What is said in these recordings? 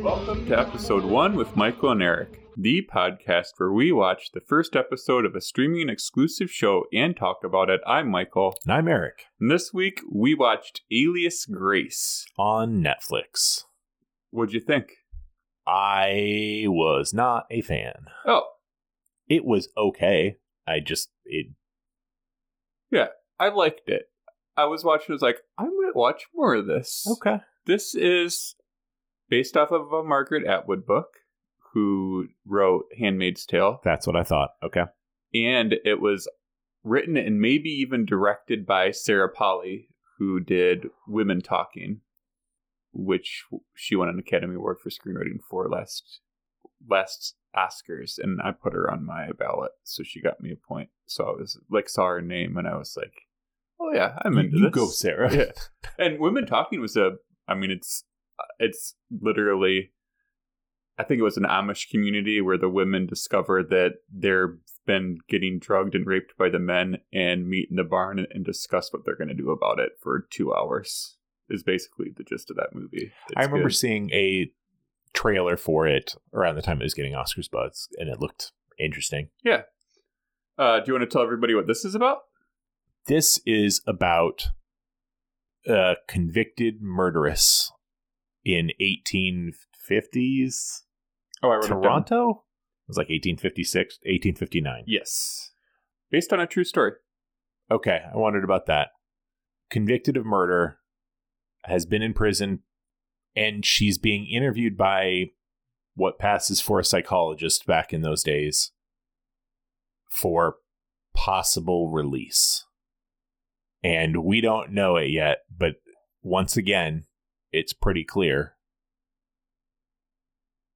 Welcome to episode one with Michael and Eric, the podcast where we watch the first episode of a streaming exclusive show and talk about it. I'm Michael, And I'm Eric and this week we watched Alias Grace. on Netflix. What'd you think? I was not a fan. Oh, It was okay. I just it Yeah, I liked it. I was watching, I was like, I'm gonna watch more of this. okay. This is based off of a Margaret Atwood book who wrote Handmaid's Tale. That's what I thought. Okay. and it was written and maybe even directed by Sarah Polley, who did Women Talking, which she won an Academy Award for screenwriting for last last Oscars, and I put her on my ballot, so she got me a point. So I was like, saw her name, and I was like, "Oh yeah, I'm You, into you this." go, Sarah. Yeah. And Women Talking was a, I mean, it's it's literally, I think it was an Amish community where the women discover that they're been getting drugged and raped by the men and meet in the barn and, and discuss what they're going to do about it for two hours. Is basically the gist of that movie. I remember good. seeing a trailer for it around the time it was getting Oscars buzz, and it looked interesting. Yeah. Uh, do you want to tell everybody what this is about? This is about a convicted murderess in 1850s Oh, I wrote it. Toronto. It was like 1856, 1859. Yes, based on a true story. Okay, I wondered about that. Convicted of murder, has been in prison, and she's being interviewed by what passes for a psychologist back in those days for possible release. And we don't know it yet, but once again, it's pretty clear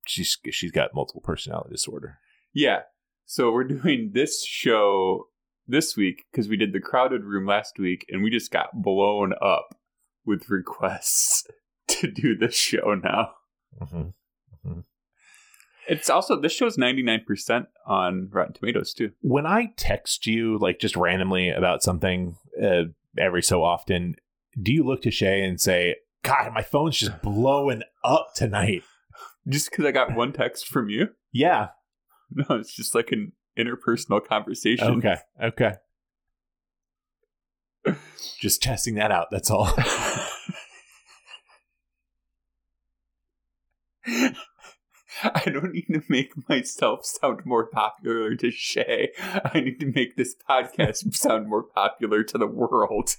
she's she's got multiple personality disorder. Yeah. So we're doing this show this week because we did the crowded room last week and we just got blown up with requests to do this show now. Mm-hmm. It's also this show's 99% on Rotten Tomatoes too. when I text you like just randomly about something uh, every so often, do you look to Shay and say, "God, my phone's just blowing up tonight"? Just because I got one text from you? Yeah. No, it's just like an interpersonal conversation. Okay. Okay. just testing that out. That's all. I don't need to make myself sound more popular to Shay. I need to make this podcast sound more popular to the world.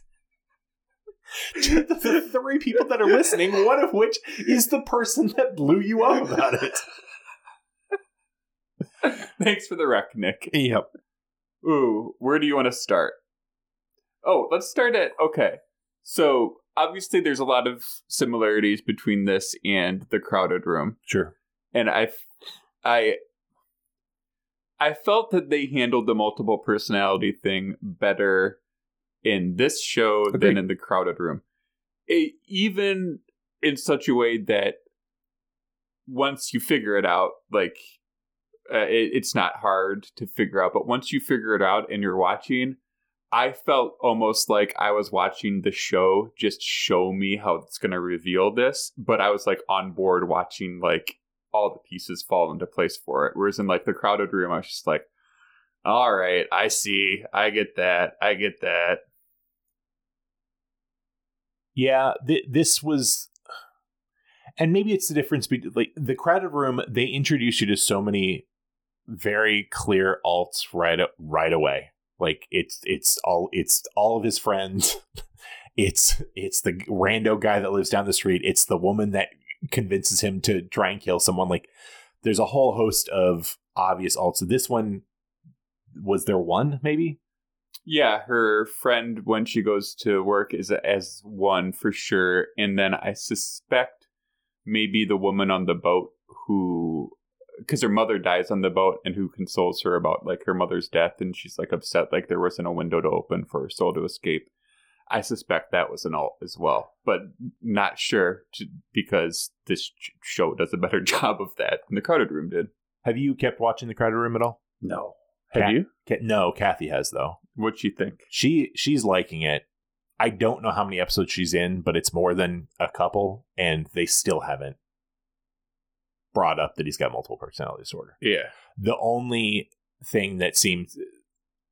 the three people that are listening, one of which is the person that blew you up about it. Thanks for the rec, Nick. Yep. Ooh, where do you want to start? Oh, let's start at okay. So obviously, there's a lot of similarities between this and the crowded room, Sure. And I, I, I felt that they handled the multiple personality thing better in this show than in the crowded room. It, even in such a way that once you figure it out, like uh, it, it's not hard to figure out. But once you figure it out and you're watching, I felt almost like I was watching the show just show me how it's going to reveal this. But I was like on board watching like all the pieces fall into place for it. Whereas in like the crowded room, I was just like, all right, I see. I get that. I get that. Yeah, th- this was, and maybe it's the difference between like the crowded room. They introduce you to so many very clear alts right right away. Like it's it's all it's all of his friends. It's it's the rando guy that lives down the street. It's the woman that convinces him to try and kill someone. Like there's a whole host of obvious alts. This one was there one maybe Yeah, her friend when she goes to work is as one for sure, and then I suspect maybe the woman on the boat who, because her mother dies on the boat, and who consoles her about like her mother's death, and she's like upset like there wasn't a window to open for her soul to escape. I suspect that was an alt as well, but not sure to, because this show does a better job of that than the crowded room did. have you kept watching the crowded room at all No, have Cat- you? Ca- no kathy has though What'd you think? She she's liking it. I don't know how many episodes she's in, but it's more than a couple, and they still haven't brought up that he's got multiple personality disorder. Yeah. The only thing that seemed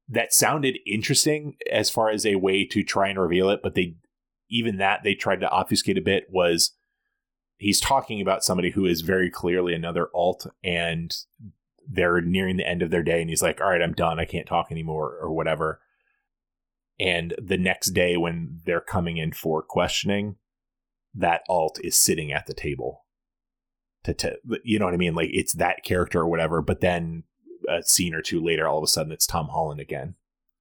that sounded interesting as far as a way to try and reveal it, but they even that they tried to obfuscate a bit was he's talking about somebody who is very clearly another alt and they're nearing the end of their day and he's like all right i'm done. I can't talk anymore or whatever. And the next day when they're coming in for questioning that alt is sitting at the table to, to you know what i mean? Like it's that character or whatever but then a scene or two later all of a sudden it's tom holland again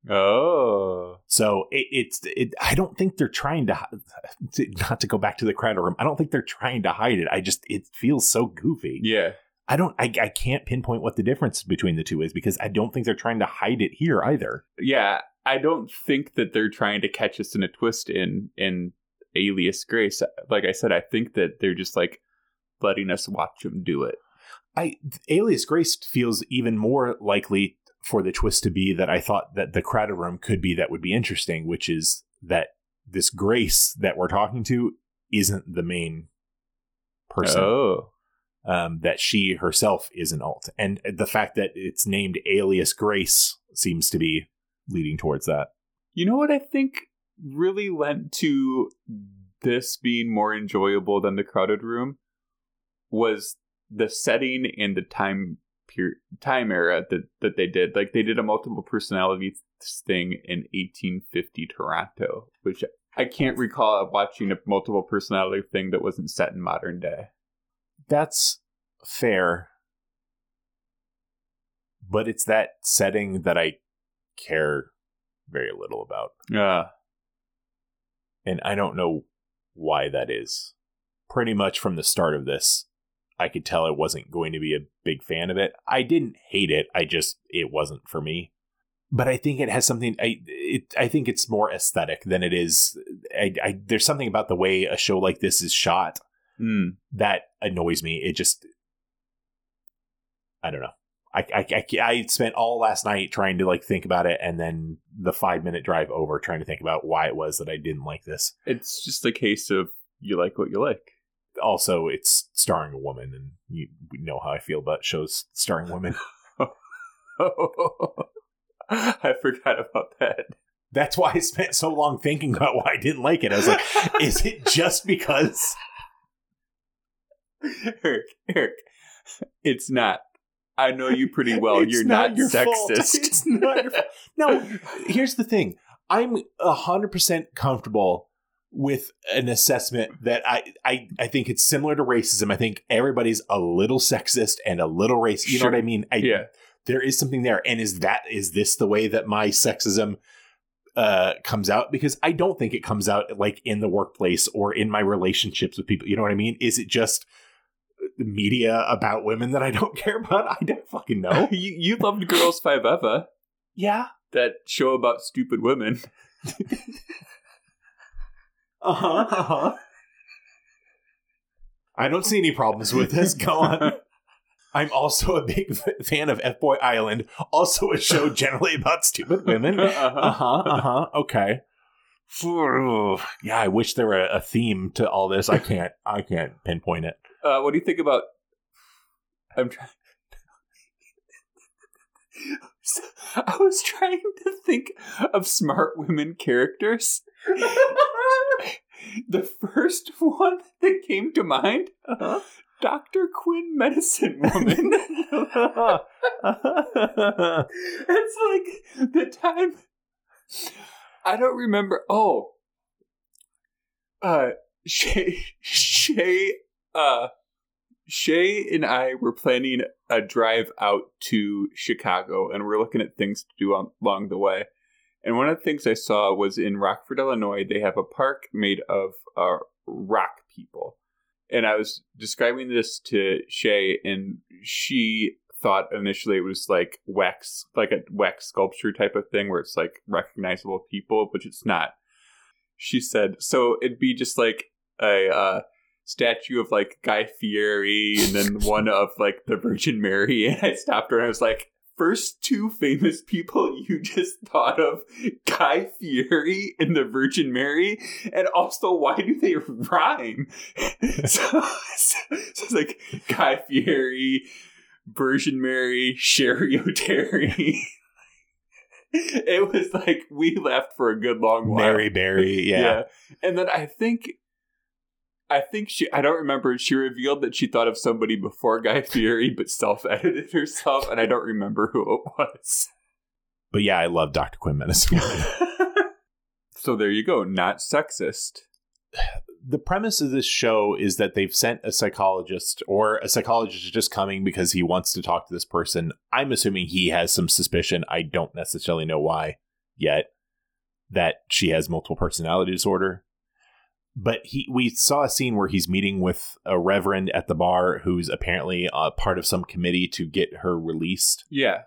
Oh. so it, it's it, I don't think they're trying to, not to go back to the crowd room. I don't think they're trying to hide it. I just it feels so goofy. Yeah. I don't I, I can't pinpoint what the difference between the two is because I don't think they're trying to hide it here either. Yeah. I don't think that they're trying to catch us in a twist in in Alias Grace. Like I said, I think that they're just like letting us watch them do it. I Alias Grace feels even more likely for the twist to be that I thought that the crowded room could be that would be interesting, which is that this Grace that we're talking to isn't the main person. Oh. Um, that she herself is an alt, and the fact that it's named Alias Grace seems to be leading towards that. You know what I think really lent to this being more enjoyable than the crowded room was the setting and the time period, time era that that they did. Like they did a multiple personality thing in 1850 Toronto, which I can't recall watching a multiple personality thing that wasn't set in modern day. That's fair. But it's that setting that I care very little about. Yeah. And I don't know why that is. Pretty much from the start of this, I could tell I wasn't going to be a big fan of it. I didn't hate it. I just it wasn't for me. But I think it has something. I it, I think it's more aesthetic than it is. I, I, there's something about the way a show like this is shot Mm. that annoys me. It just I don't know. I, I, I, I spent all last night trying to like think about it, and then the five minute drive over trying to think about why it was that I didn't like this. It's just a case of you like what you like. Also, it's starring a woman, and you know how I feel about shows starring women. I forgot about that. That's why I spent so long thinking about why I didn't like it. I was like, is it just because? Eric, Eric, it's not. I know you pretty well. It's You're not, your fault. sexist. It's not your fault. No, here's the thing. I'm hundred percent comfortable with an assessment that I, I I think it's similar to racism. I think everybody's a little sexist and a little racist. You know what I mean? I, yeah. there is something there. And is that is this the way that my sexism uh comes out? Because I don't think it comes out like in the workplace or in my relationships with people. You know what I mean? Is it just the media about women that I don't care about? I don't fucking know. you, you loved Girls Five Eva, yeah. that show about stupid women. Uh-huh. Uh-huh. I don't see any problems with this. Go on. I'm also a big fan of F Boy Island, also a show generally about stupid women. Uh Uh-huh. huh. Uh huh. Okay. Yeah, I wish there were a theme to all this. I can't. I can't pinpoint it. Uh, what do you think about? I'm trying. I was trying to think of smart women characters. the first one that came to mind, Uh-huh. Doctor Quinn, Medicine Woman. it's like the time. I don't remember. Oh, uh, Shay, Shay, uh, Shay and I were planning a drive out to Chicago, and we're looking at things to do on, along the way. And one of the things I saw was in Rockford, Illinois, they have a park made of uh, rock people. And I was describing this to Shay, and she thought initially it was like wax, like a wax sculpture type of thing where it's like recognizable people, but it's not. She said, so it'd be just like a uh, statue of like Guy Fieri and then one of like the Virgin Mary. And I stopped her and I was like, first two famous people you just thought of Guy Fieri and the Virgin Mary, and also why do they rhyme? so, so, so it's like Guy Fieri, Virgin Mary, Sherry O'Terry. it was like we left for a good long while. Mary Berry, yeah. And then I think I think she I don't remember she revealed that she thought of somebody before Guy Fieri but self-edited herself and I don't remember who it was. But yeah, I love Dr. Quinn Medicine so there you go, not sexist. the premise of this show is that they've sent a psychologist or a psychologist is just coming because he wants to talk to this person. I'm assuming he has some suspicion. I don't necessarily know why yet that she has multiple personality disorder. But he we saw a scene where he's meeting with a reverend at the bar who's apparently a part of some committee to get her released. Yeah.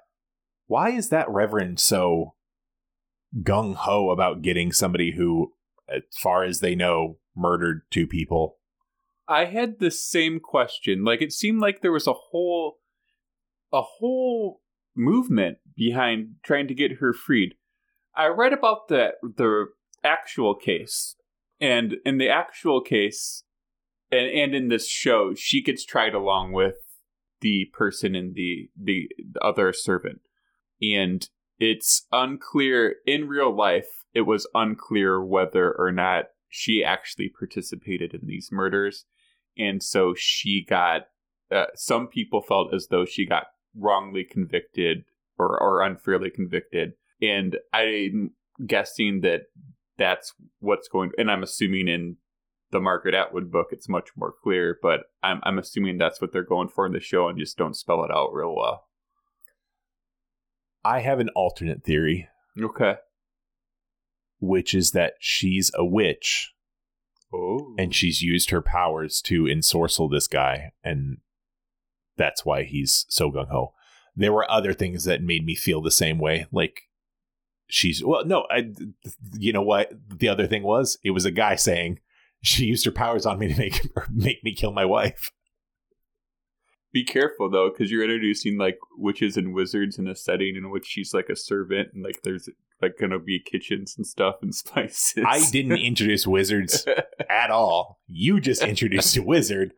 Why is that reverend so gung ho about getting somebody who as far as they know murdered two people. I had the same question. Like it seemed like there was a whole a whole movement behind trying to get her freed. I read about the the actual case. And in the actual case and, and in this show, she gets tried along with the person and the, the the other servant. And it's unclear in real life it was unclear whether or not she actually participated in these murders. And so she got, uh, some people felt as though she got wrongly convicted or, or unfairly convicted. And I'm guessing that that's what's going, and I'm assuming in the Margaret Atwood book, it's much more clear, but I'm, I'm assuming that's what they're going for in the show and just don't spell it out real well. I have an alternate theory. Okay which is that she's a witch. Oh. And she's used her powers to ensorcel this guy, and that's why he's so gung ho. There were other things that made me feel the same way. Like she's well, no, I. You know what? The other thing was it was a guy saying she used her powers on me to make make me kill my wife. Be careful though, because you're introducing like witches and wizards in a setting in which she's like a servant, and like there's like gonna be kitchens and stuff and spices. I didn't introduce wizards at all. You just introduced a wizard.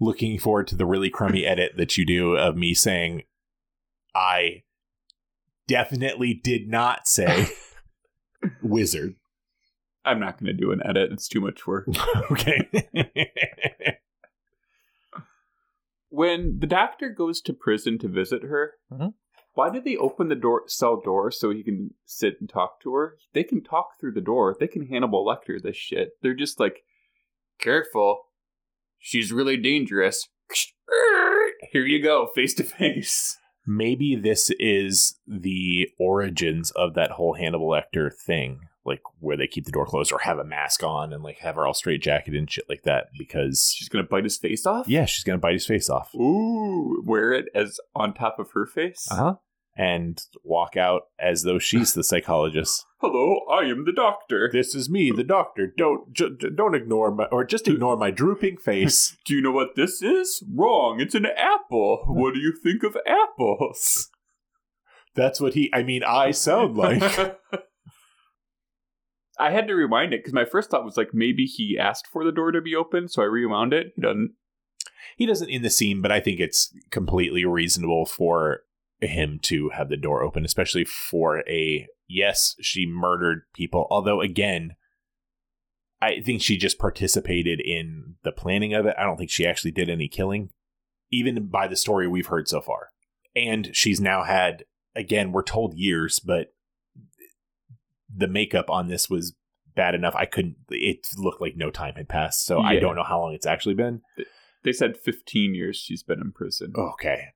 Looking forward to the really crummy edit that you do of me saying, I definitely did not say wizard. I'm not going to do an edit. It's too much work. okay. when the doctor goes to prison to visit her, mm-hmm. why did they open the door cell door so he can sit and talk to her? They can talk through the door. They can Hannibal Lecter this shit. They're just like, careful, she's really dangerous. Here you go, face to face. Maybe this is the origins of that whole Hannibal Lecter thing like where they keep the door closed or have a mask on and like have her all straight jacket and shit like that because she's gonna bite his face off. Yeah, she's gonna bite his face off. Ooh, wear it as on top of her face. Uh huh. And walk out as though she's the psychologist. Hello, I am the doctor. This is me, the doctor. Don't ju- don't ignore my or just ignore my drooping face. do you know what this is? Wrong. It's an apple. What do you think of apples? That's what he. I mean, I sound like. I had to rewind it because my first thought was like maybe he asked for the door to be open, so I rewound it. He doesn't. He doesn't in the scene, but I think it's completely reasonable for him to have the door open, especially for a yes, she murdered people. Although again, I think she just participated in the planning of it. I don't think she actually did any killing, even by the story we've heard so far. And she's now had again, we're told years, but the makeup on this was bad enough. I couldn't. It looked like no time had passed, so yeah. I don't know how long it's actually been. They said 15 years she's been in prison. Okay,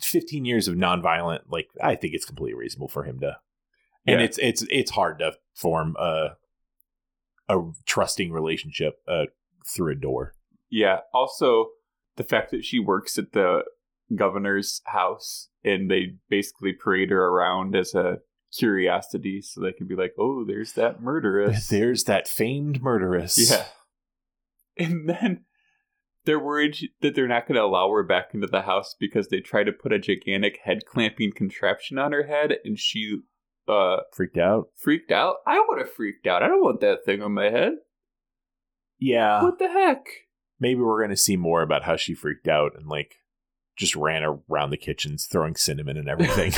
15 years of nonviolent. Like I think it's completely reasonable for him to. And yeah. it's it's it's hard to form a a trusting relationship uh, through a door. Yeah. Also, the fact that she works at the governor's house and they basically parade her around as a curiosity so they can be like, oh, there's that murderess. There's that famed murderess. Yeah. And then they're worried that they're not going to allow her back into the house because they try to put a gigantic head clamping contraption on her head, and she uh Freaked out. freaked out. I would have freaked out. I don't want that thing on my head. Yeah. what the heck? Maybe we're going to see more about how she freaked out and like just ran around the kitchens throwing cinnamon and everything.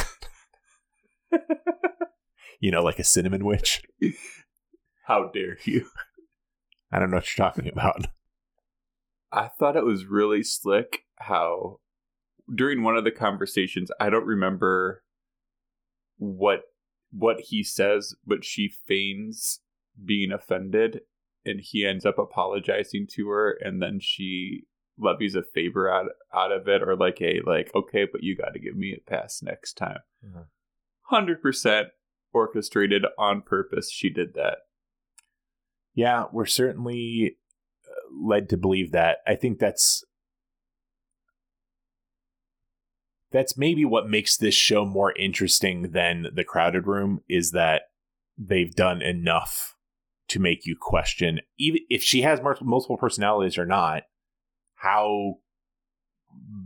you know, like a cinnamon witch. How dare you? I don't know what you're talking about. I thought it was really slick how during one of the conversations, I don't remember what what he says, but she feigns being offended and he ends up apologizing to her and then she levies a favor out out of it or like a like okay but you got to give me a pass next time Mhm. 100% orchestrated on purpose she did that Yeah, we're certainly led to believe that. I think that's that's maybe what makes this show more interesting than The Crowded Room is that they've done enough to make you question even if she has multiple personalities or not how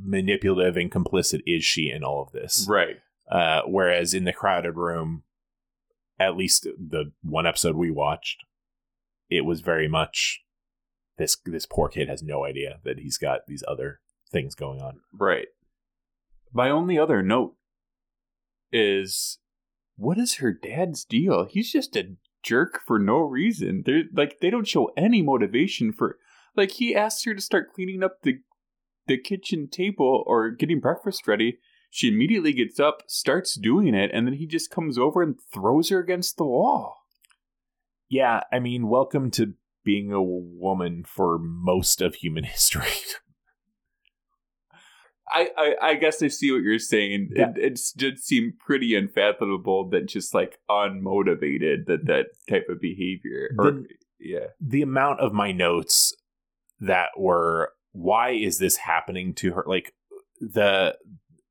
manipulative and complicit is she in all of this right uh, whereas in the crowded room, at least the one episode we watched, it was very much this this poor kid has no idea that he's got these other things going on. Right. My only other note is what is her dad's deal? He's just a jerk for no reason. They're like they don't show any motivation for like he asks her to start cleaning up the the kitchen table or getting breakfast ready. She immediately gets up, starts doing it, and then he just comes over and throws her against the wall. Yeah, I mean, welcome to being a woman for most of human history. I, I, I guess I see what you're saying. Yeah. It, it did seem pretty unfathomable that just like unmotivated that that type of behavior. Or, The- yeah, the amount of my notes that were why is this happening to her like the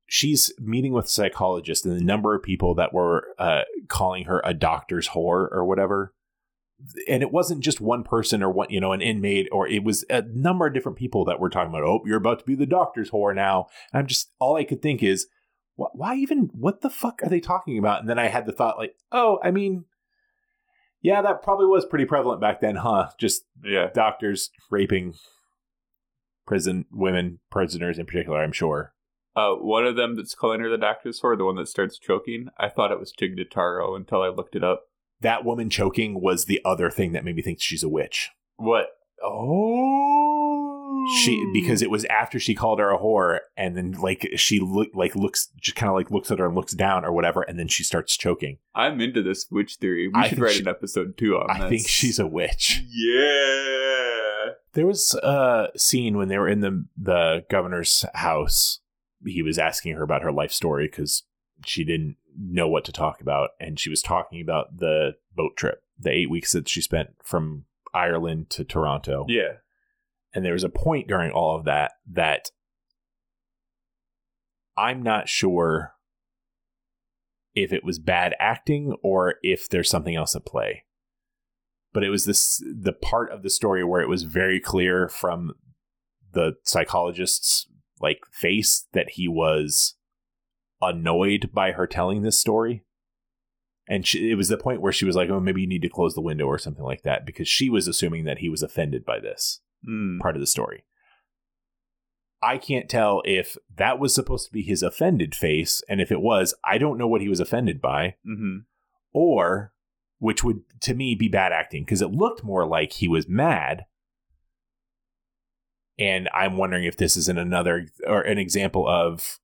she's meeting with psychologists and the number of people that were uh, calling her a doctor's whore or whatever and it wasn't just one person or one you know an inmate or it was a number of different people that were talking about oh you're about to be the doctor's whore now and i'm just all i could think is why even what the fuck are they talking about and then i had the thought like oh i mean yeah that probably was pretty prevalent back then huh just yeah. doctors raping prison women prisoners in particular i'm sure Uh, one of them that's calling her the doctor's whore, the one that starts choking. I thought it was Tig Notaro until I looked it up. That woman choking was the other thing that made me think she's a witch What? Oh, she because it was after she called her a whore and then like she look like looks just kind of like looks at her and looks down or whatever and then she starts choking I'm into this witch theory. We I should write she- an episode two on i this. think she's a witch yeah. there was a scene when they were in the the governor's house he was asking her about her life story because she didn't know what to talk about and she was talking about the boat trip the eight weeks that she spent from ireland to toronto Yeah. and there was a point during all of that that i'm not sure if it was bad acting or if there's something else at play but it was this the part of the story where it was very clear from the psychologist's like face that he was annoyed by her telling this story and she, it was the point where she was like oh maybe you need to close the window or something like that because she was assuming that he was offended by this Mm. part of the story. I can't tell if that was supposed to be his offended face, and if it was, I don't know what he was offended by, hmm or which would to me be bad acting because it looked more like he was mad. And I'm wondering if this is in another or an example of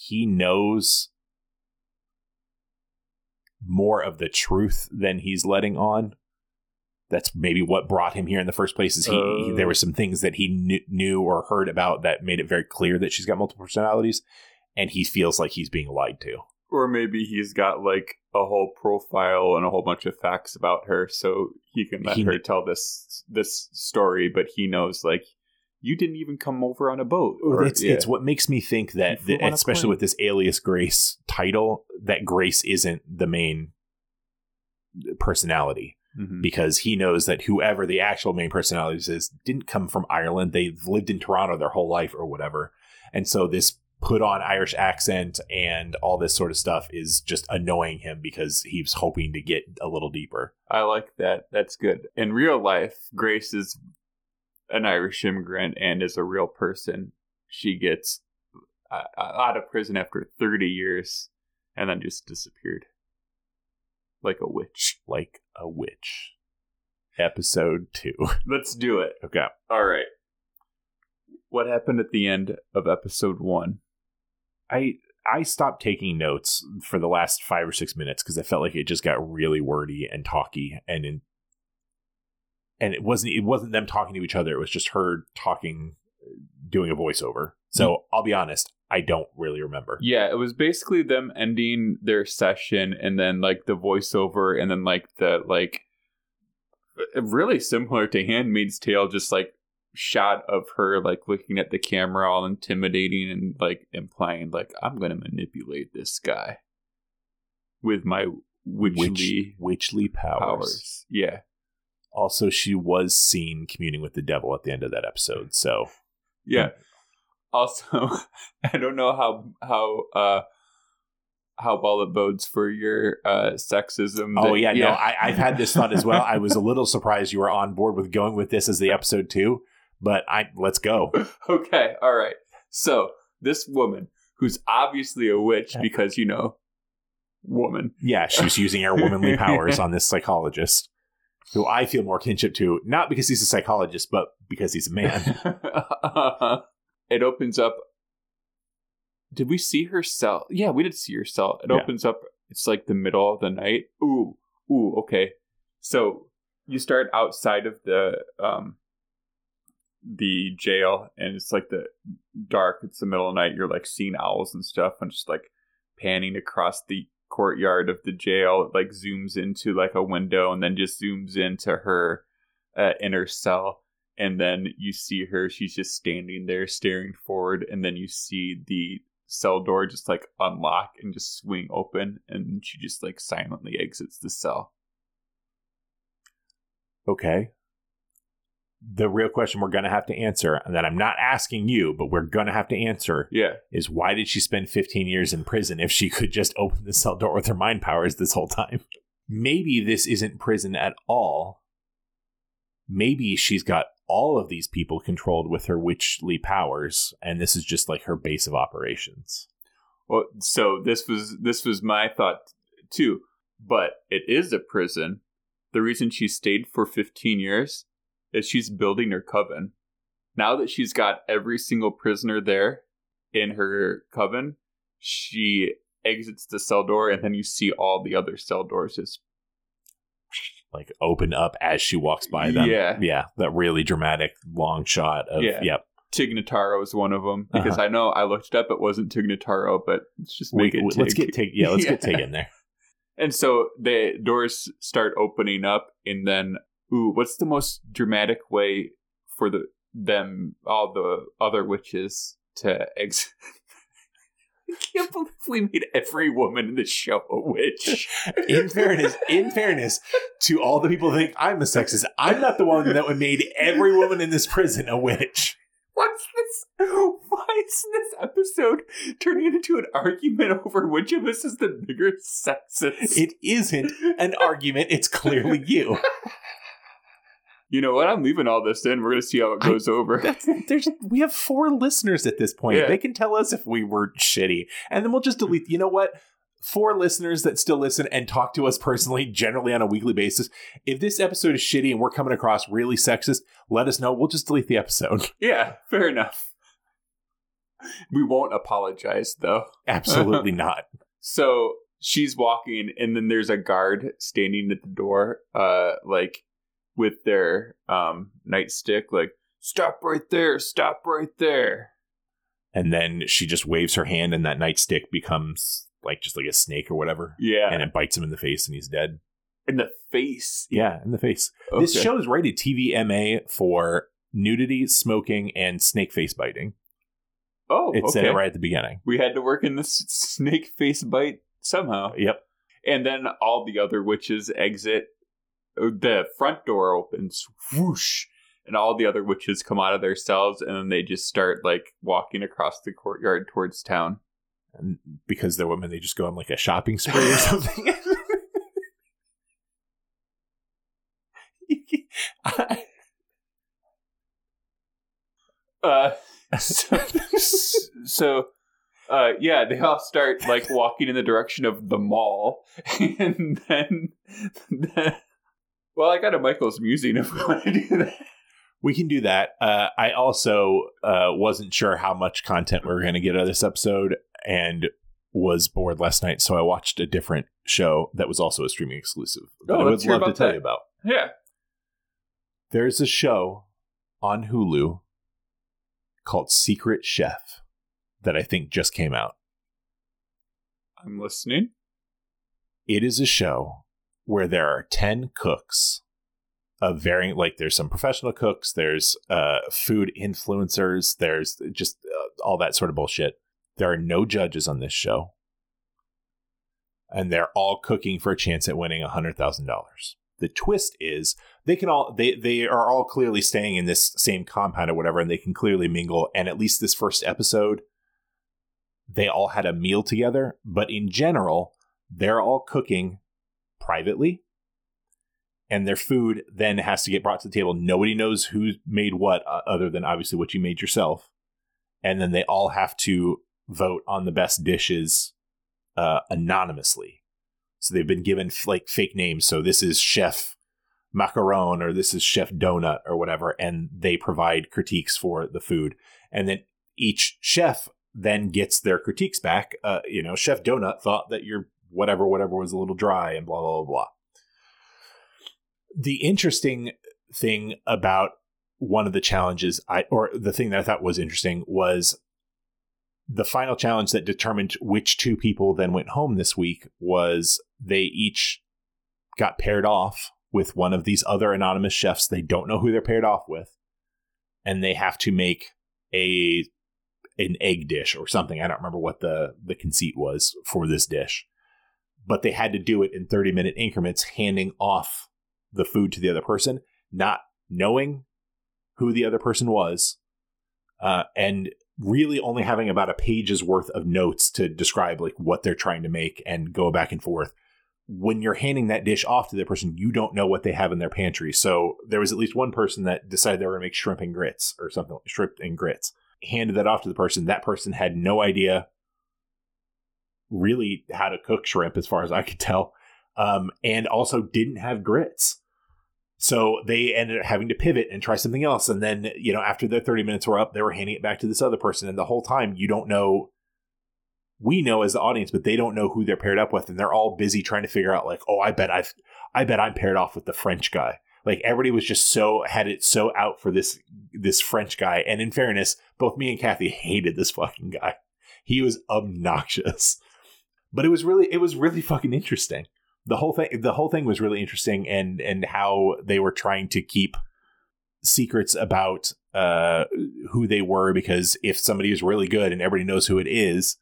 he knows more of the truth than he's letting on. That's maybe what brought him here in the first place. Is he, he- Oh. there were some things that he knew, knew or heard about that made it very clear that she's got multiple personalities, and he feels like he's being lied to. Or maybe he's got like a whole profile and a whole bunch of facts about her, so he can let He- her tell this this story. But he knows like you didn't even come over on a boat. Or, it's yeah. it's what makes me think that, the- especially with this alias Grace title, that Grace isn't the main personality. Mhm. because he knows that whoever the actual main personality is didn't come from Ireland. They've lived in Toronto their whole life or whatever. And so this put on Irish accent and all this sort of stuff is just annoying him because he's hoping to get a little deeper. I like that. That's good. In real life, Grace is an Irish immigrant and is a real person. She gets uh, out of prison after 30 years and then just disappeared. Like a witch. Like a witch. Episode two. Let's do it. Okay. All right. What happened at the end of episode one? I I stopped taking notes for the last five or six minutes because I felt like it just got really wordy and talky and in, and it wasn't it wasn't them talking to each other. It was just her talking, doing a voiceover. So mm-hmm. I'll be honest, I don't really remember. Yeah, it was basically them ending their session and then like the voiceover and then like the like really similar to Handmaid's Tale, just like shot of her like looking at the camera all intimidating and like implying like I'm gonna manipulate this guy with my witchly Witch, witchly powers. powers. Yeah. Also, she was seen communing with the devil at the end of that episode. So Yeah. Also, I don't know how how uh how well it bodes for your uh sexism. Oh that- yeah, no, I, I've had this thought as well. I was a little surprised you were on board with going with this as the episode two, but I let's go. okay, all right. So this woman, who's obviously a witch because you know, woman. Yeah, she's using her womanly powers on this psychologist, who I feel more kinship to, not because he's a psychologist, but because he's a man. it opens up. Did we see her cell? Yeah, we did see her cell. It Yeah. opens up. It's like the middle of the night. Ooh, ooh. Okay, so you start outside of the um the jail, and it's like the dark. It's the middle of the night. You're like seeing owls and stuff, and just like panning across the courtyard of the jail. It like zooms into like a window, and then just zooms into her uh, inner cell and then you see her she's just standing there staring forward and then you see the cell door just like unlock and just swing open and she just like silently exits the cell Okay. The real question we're going to have to answer, and that I'm not asking you, but we're going to have to answer, yeah is why did she spend 15 years in prison if she could just open the cell door with her mind powers this whole time? Maybe this isn't prison at all. Maybe she's got all of these people controlled with her witchly powers, and this is just like her base of operations. well so this was this was my thought too but it is a prison the reason she stayed for 15 years is she's building her coven now that she's got every single prisoner there in her coven she exits the cell door and then you see all the other cell doors just Like open up as she walks by them. Yeah. Yeah. That really dramatic long shot of, Yeah. yep. Tig Notaro is one of them uh-huh. because I know I looked it up. It wasn't Tig Notaro, but let's just make We- it. we- let's get Tig. Yeah, let's get Yeah. Tig in there. And so the doors start opening up, and then ooh, what's the most dramatic way for the them all the other witches to exit? I can't believe we made every woman in the show a witch. in fairness, in fairness to all the people who think I'm a sexist, I'm not the one that made every woman in this prison a witch. What's this? Why is this episode turning into an argument over which of us is the bigger sexist? It isn't an argument. It's clearly you. you know what? I'm leaving all this in. We're gonna see how it I- goes over. There's we have four listeners at this point. Yeah. They can tell us if we were shitty, and then we'll just delete. You know what? Four listeners that still listen and talk to us personally, generally on a weekly basis. If this episode is shitty and we're coming across really sexist, let us know. We'll just delete the episode. yeah, fair enough. We won't apologize though. Absolutely not. So she's walking, and then there's a guard standing at the door, uh, like with their um nightstick, like "Stop right there! Stop right there!" And then she just waves her hand, and that nightstick becomes like just like a snake or whatever, Yeah, and it bites him in the face, and he's dead. in the face. Yeah, in the face. Okay. This show is rated TVMA for nudity, smoking, and snake face biting. Oh, It said okay. it right at the beginning. We had to work in this snake face bite somehow, Yep. and then all the other witches exit the front door opens, whoosh, and all the other witches come out of their cells, and then they just start like walking across the courtyard towards town. And because they're women, they just go on like a shopping spree or something. Uh, so, so uh, yeah, they all start like walking in the direction of the mall, and then, then well, I got a Michael's Musing if we want to do that. We can do that. Uh, I also uh, wasn't sure how much content we were going to get out of this episode, and was bored last night, so I watched a different show that was also a streaming exclusive. That Oh, I would love to about tell that. you about. Yeah. There's a show on Hulu called Secret Chef that I think just came out. I'm listening. It is a show where there are 10 cooks of varying like there's some professional cooks, there's uh food influencers, there's just uh, all that sort of bullshit. There are no judges on this show. And they're all cooking for a chance at winning $100,000. The twist is they can all they they are all clearly staying in this same compound or whatever and they can clearly mingle and at least this first episode they all had a meal together, but in general, they're all cooking privately and their food then has to get brought to the table. Nobody knows who made what uh, other than obviously what you made yourself. And then they all have to vote on the best dishes uh, anonymously. So they've been given like fake names. So this is Chef Macaron or this is Chef Donut or whatever. And they provide critiques for the food. And then each chef then gets their critiques back. Uh, you know, Chef Donut thought that your whatever, whatever was a little dry and blah, blah, blah, blah. The interesting thing about one of the challenges I or the thing that I thought was interesting was the final challenge that determined which two people then went home this week was they each got paired off with one of these other anonymous chefs they don't know who they're paired off with and they have to make a an egg dish or something i don't remember what the the conceit was for this dish but they had to do it in 30 minute increments handing off the food to the other person not knowing who the other person was uh, and really only having about a page's worth of notes to describe like what they're trying to make and go back and forth. When you're handing that dish off to the person you don't know what they have in their pantry. So there was at least one person that decided they were going to make shrimp and grits or something shrimp and grits. Handed that off to the person. That person had no idea really how to cook shrimp as far as i could tell um, and also didn't have grits so they ended up having to pivot and try something else. And then, you know, after their 30 minutes were up, they were handing it back to this other person. And the whole time, you don't know. We know as the audience, but they don't know who they're paired up with. And they're all busy trying to figure out, like, oh, I bet I've, I bet I'm paired off with the French guy. Like everybody was just so had it so out for this this French guy. And in fairness, both me and Kathy hated this fucking guy. He was obnoxious. But it was really it was really fucking interesting the whole thing the whole thing was really interesting and and how they were trying to keep secrets about uh who they were because if somebody is really good and everybody knows who it is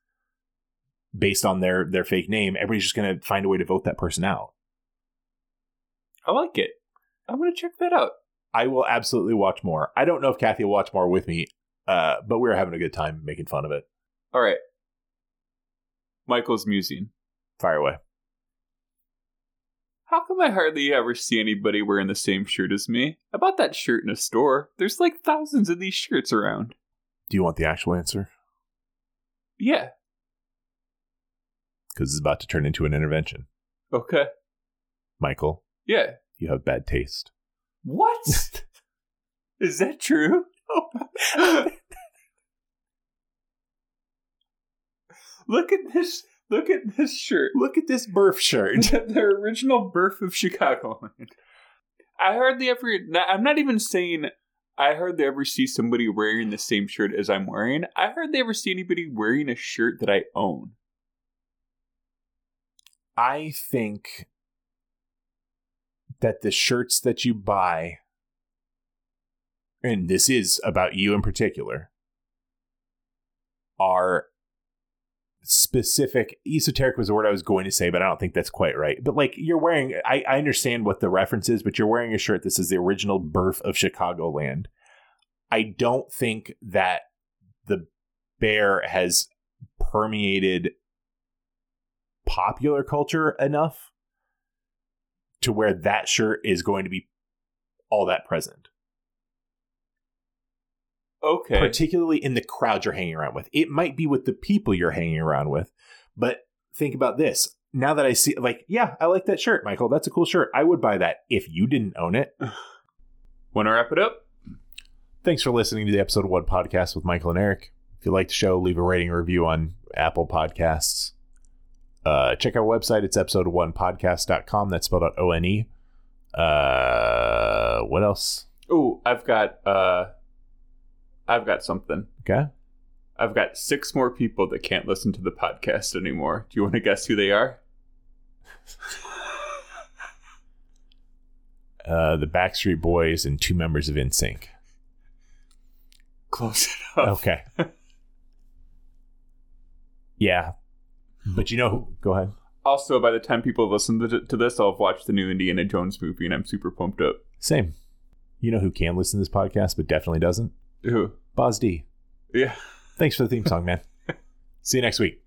based on their their fake name everybody's just going to find a way to vote that person out I like it. I'm gonna check that out. i will absolutely watch more i don't know if kathy will watch more with me uh but we are having a good time making fun of it All right. Michael's Musing. fire away How come I hardly ever see anybody wearing the same shirt as me? I bought that shirt in a store. There's like thousands of these shirts around. do you want the actual answer Yeah. because it's about to turn into an intervention Okay. michael Yeah. you have bad taste What? Is that true? look at this. Look at this shirt. look at this birth shirt the, the original birth of Chicagoland. I hardly ever. I'm not even saying I hardly ever see somebody wearing the same shirt as I'm wearing. I hardly ever see anybody wearing a shirt that I own. I think that the shirts that you buy, and this is about you in particular, are specific esoteric was the word I was going to say, but I don't think that's quite right. But like you're wearing I, I understand what the reference is, but you're wearing a shirt This is the original birth of Chicagoland. I don't think that the bear has permeated popular culture enough to where that shirt is going to be all that present. Okay. Particularly in the crowd you're hanging around with. It might be with the people you're hanging around with, but think about this. Now that I see, like, yeah, I like that shirt, Michael. That's a cool shirt. I would buy that if you didn't own it. Want to wrap it up? Thanks for listening to the episode one podcast with Michael and Eric. If you like the show, leave a rating or review on Apple Podcasts. Uh, check our website. It's episode one podcast.com. That's spelled out O N E. Uh, what else? Oh, I've got uh I've got something. Okay. I've got six more people that can't listen to the podcast anymore. Do you want to guess who they are? Uh, the Backstreet Boys and two members of NSYNC. Close enough. Okay. yeah. But you know who? Go ahead. Also, by the time people listen to, to this, I'll have watched the new Indiana Jones movie and I'm super pumped up. Same. You know who can listen to this podcast but definitely doesn't? Who? Boz D. Yeah. Thanks for the theme song, man. See you next week.